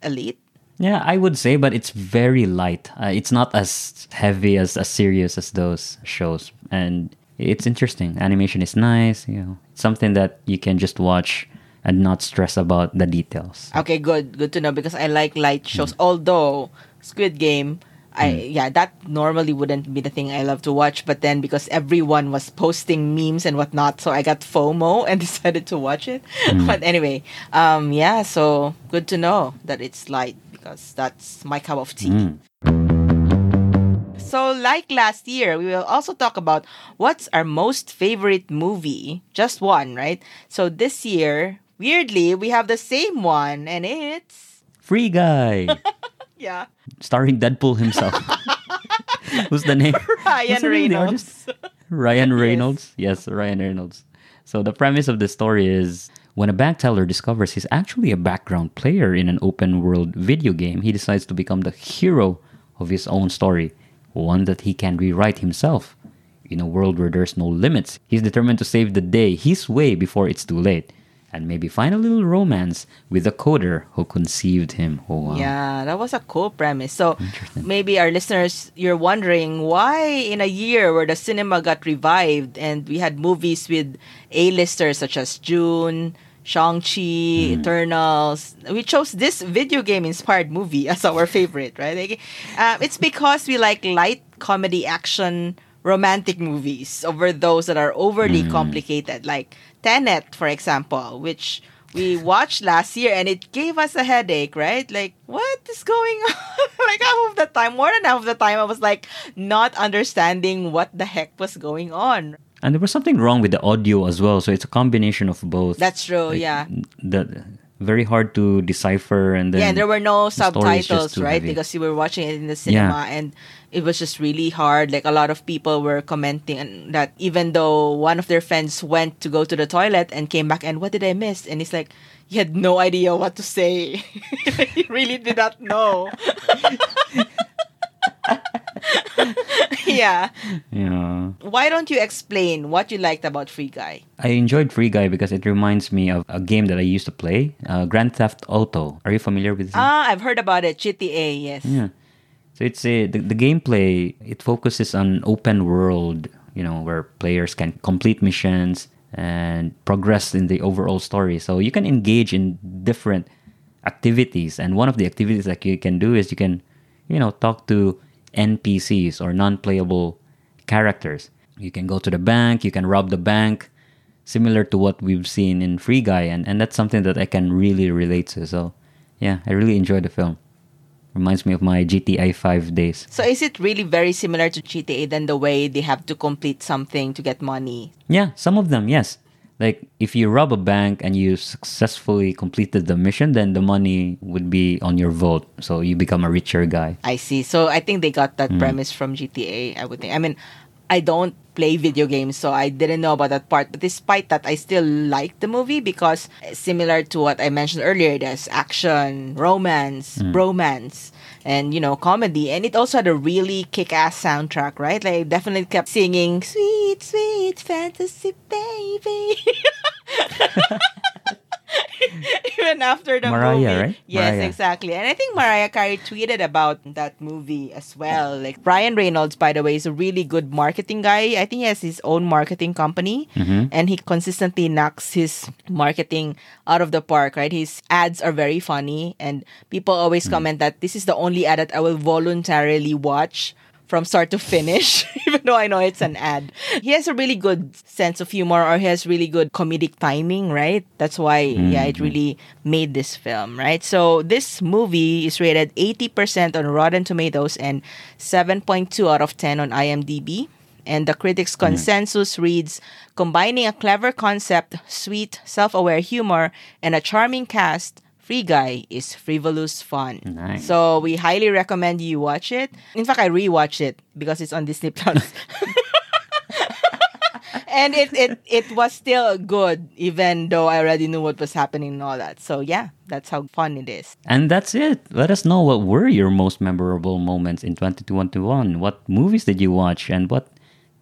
elite. Yeah, I would say, but it's very light. Uh, it's not as heavy as as serious as those shows, and it's interesting. Animation is nice. You know, it's something that you can just watch and not stress about the details. Okay, good. Good to know because I like light shows. Although Squid Game, I yeah, that normally wouldn't be the thing I love to watch. But then because everyone was posting memes and whatnot, so I got FOMO and decided to watch it. But anyway, um, yeah. So good to know that it's light because that's my cup of tea. Mm. So, like last year, we will also talk about what's our most favorite movie. Just one, right? So, this year, weirdly, we have the same one, and it's. Free Guy, Yeah. starring Deadpool himself. Who's the name? Ryan the name Reynolds. Ryan Reynolds. Yes, Ryan Reynolds. So the premise of the story is when a bank teller discovers he's actually a background player in an open world video game, he decides to become the hero of his own story, one that he can rewrite himself. In a world where there's no limits, he's determined to save the day his way before it's too late. And maybe find a little romance with the coder who conceived him. Oh, wow. Yeah, that was a cool premise. So maybe our listeners, you're wondering why in a year where the cinema got revived and we had movies with A-listers such as Dune, Shang-Chi, Eternals, we chose this video game inspired movie as our favorite, right? Like, uh, it's because we like light comedy action romantic movies over those that are overly complicated, like Tenet, for example, which we watched last year and it gave us a headache, right? Like, what is going on? like half of the time, more than half of the time, I was like not understanding what the heck was going on. And there was something wrong with the audio as well. So it's a combination of both. That's true, Like, yeah. The very hard to decipher and then yeah, and there were no the story is just subtitles, right? heavy. Because you were watching it in the cinema and it was just really hard. Like a lot of people were commenting and that even though one of their friends went to go to the toilet and came back and what did I miss? And it's like he had no idea what to say. he really did not know. yeah. yeah. Why don't you explain what you liked about Free Guy? I enjoyed Free Guy because it reminds me of a game that I used to play, uh, Grand Theft Auto. Are you familiar with it? Ah, I've heard about it. GTA, yes. Yeah. So it's a the, the gameplay. It focuses on open world, you know, where players can complete missions and progress in the overall story. So you can engage in different activities, and one of the activities that you can do is you can, you know, talk to NPCs or non-playable characters. You can go to the bank. You can rob the bank. Similar to what we've seen in Free Guy, and, and that's something that I can really relate to. So, yeah, I really enjoyed the film. Reminds me of my GTA 5 days. So is it really very similar to GTA than the way they have to complete something to get money? Yeah, some of them, yes. Like if you rob a bank and you successfully completed the mission, then the money would be on your vote. So you become a richer guy. I see. So I think they got that premise from GTA, I would think. I mean, I don't play video games, so I didn't know about that part. But despite that, I still like the movie because eh, similar to what I mentioned earlier, there's action, romance, Hmm. bromance, and you know, comedy. And it also had a really kick-ass soundtrack, right? Like definitely kept singing "Sweet, Sweet Fantasy Baby." Even after the Mariah, movie. right? Yes, Mariah. exactly. And I think Mariah Carey tweeted about that movie as well. Like Ryan Reynolds, by the way, is a really good marketing guy. I think he has his own marketing company Mm-hmm. and he consistently knocks his marketing out of the park, right? His ads are very funny and people always Mm. comment that this is the only ad that I will voluntarily watch from start to finish, even though I know it's an ad. He has a really good sense of humor or he has really good comedic timing, right? That's why, yeah, it mm-hmm. really made this film, right? So this movie is rated 80% on Rotten Tomatoes and 7.2 out of 10 on IMDb. And the critics' mm-hmm. consensus reads combining a clever concept, sweet, self aware humor, and a charming cast. Free Guy is frivolous fun. Nice. So we highly recommend you watch it. In fact, I rewatched it because it's on Disney Plus. and it, it it was still good even though I already knew what was happening and all that. So yeah, that's how fun it is. And that's it. Let us know what were your most memorable moments in 2021. What movies did you watch and what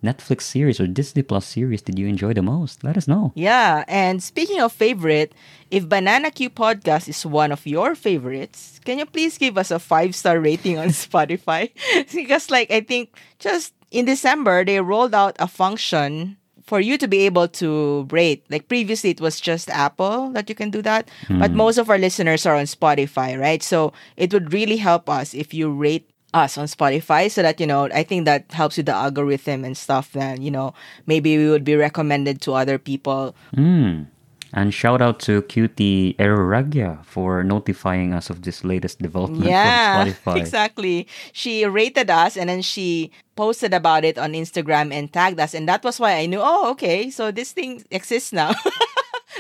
Netflix series or Disney Plus series did you enjoy the most? Let us know. Yeah, and speaking of favorite, if Banana Q podcast is one of your favorites, can you please give us a five star rating on Spotify? because, like, I think just in December they rolled out a function for you to be able to rate. Like previously, it was just Apple that you can do that, but hmm. most of our listeners are on Spotify, right? So it would really help us if you rate us on Spotify so that you know I think that helps with the algorithm and stuff then you know maybe we would be recommended to other people. Mm. And shout out to Cutie Eruragya for notifying us of this latest development yeah from Spotify. exactly. She rated us and then she posted about it on Instagram and tagged us. And that was why I knew oh okay so this thing exists now.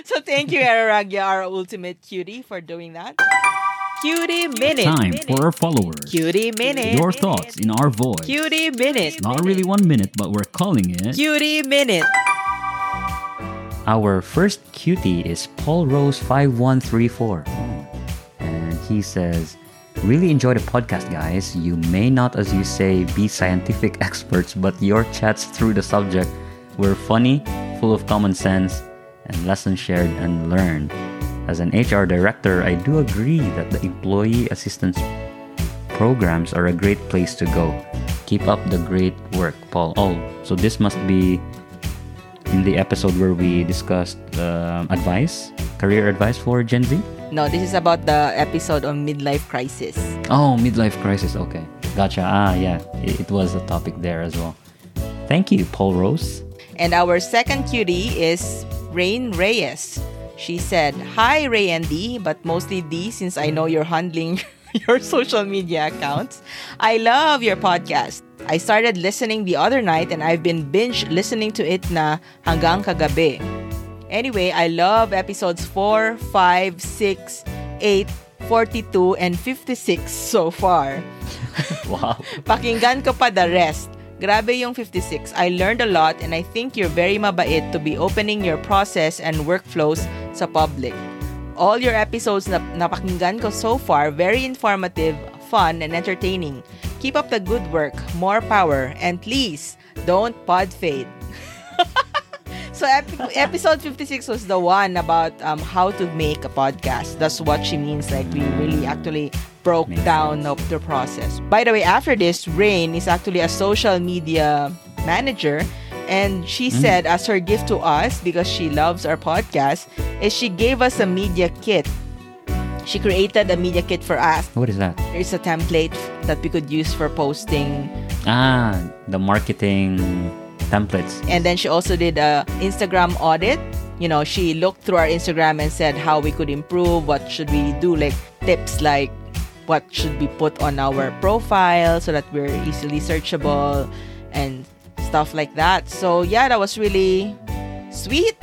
So thank you Eruragya our ultimate cutie for doing that cutie minute Time for our followers. cutie minute Your thoughts in our voice. cutie minute Not really one minute, but we're calling it. cutie minute Our first cutie is Paul Rose 5134. And he says, Really enjoy the podcast, guys. You may not, as you say, be scientific experts, but your chats through the subject were funny, full of common sense, and lessons shared and learned. As an HR director, I do agree that the employee assistance programs are a great place to go. Keep up the great work, Paul. Oh, so this must be in the episode where we discussed um, advice, career advice for Gen Z. no this is about the episode on midlife crisis Oh, midlife crisis. Okay, gotcha. Ah, yeah, it, it was a topic there as well. Thank you, Paul Rose. And our second cutie is Rain Reyes. She said, Hi, Ray and D, but mostly D since I know you're handling your social media accounts. I love your podcast. I started listening the other night and I've been binge listening to it na hanggang kagabi. Anyway, I love episodes 4, 5, 6, 8, 42, and 56 so far. Wow. Pakinggan ko pa the rest. Grabe yung 56. I learned a lot and I think you're very mabait to be opening your process and workflows sa public. All your episodes na napakinggan ko so far, very informative, fun, and entertaining. Keep up the good work, more power, and please, don't pod fade. So ep- episode 56 was the one about um, how to make a podcast. That's what she means. Like we really actually broke Makes down of the process. By the way, after this, Rain is actually a social media manager. And she said as her gift to us, because she loves our podcast, is she gave us a media kit. She created a media kit for us. What is that? There's a template that we could use for posting Ah, the marketing templates. and then she also did a Instagram audit. You know, she looked through our Instagram and said how we could improve, what should we do, like tips like what should be put on our profile so that we're easily searchable and stuff like that. So yeah, that was really sweet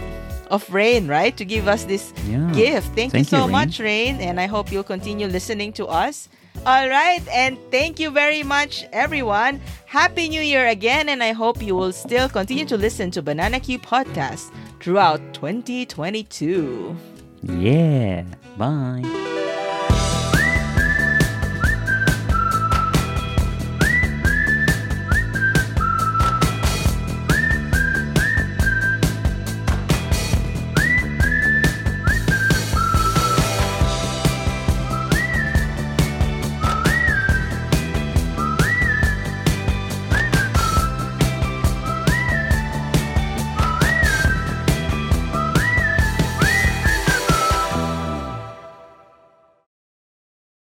of Rain, right? To give us this Yeah. gift. Thank, Thank you you, so Rain. much, Rain, and I hope you'll continue listening to us. All right, and thank you very much, everyone. Happy New Year again, and I hope you will still continue to listen to Banana Q podcast throughout 2022. Yeah. Bye.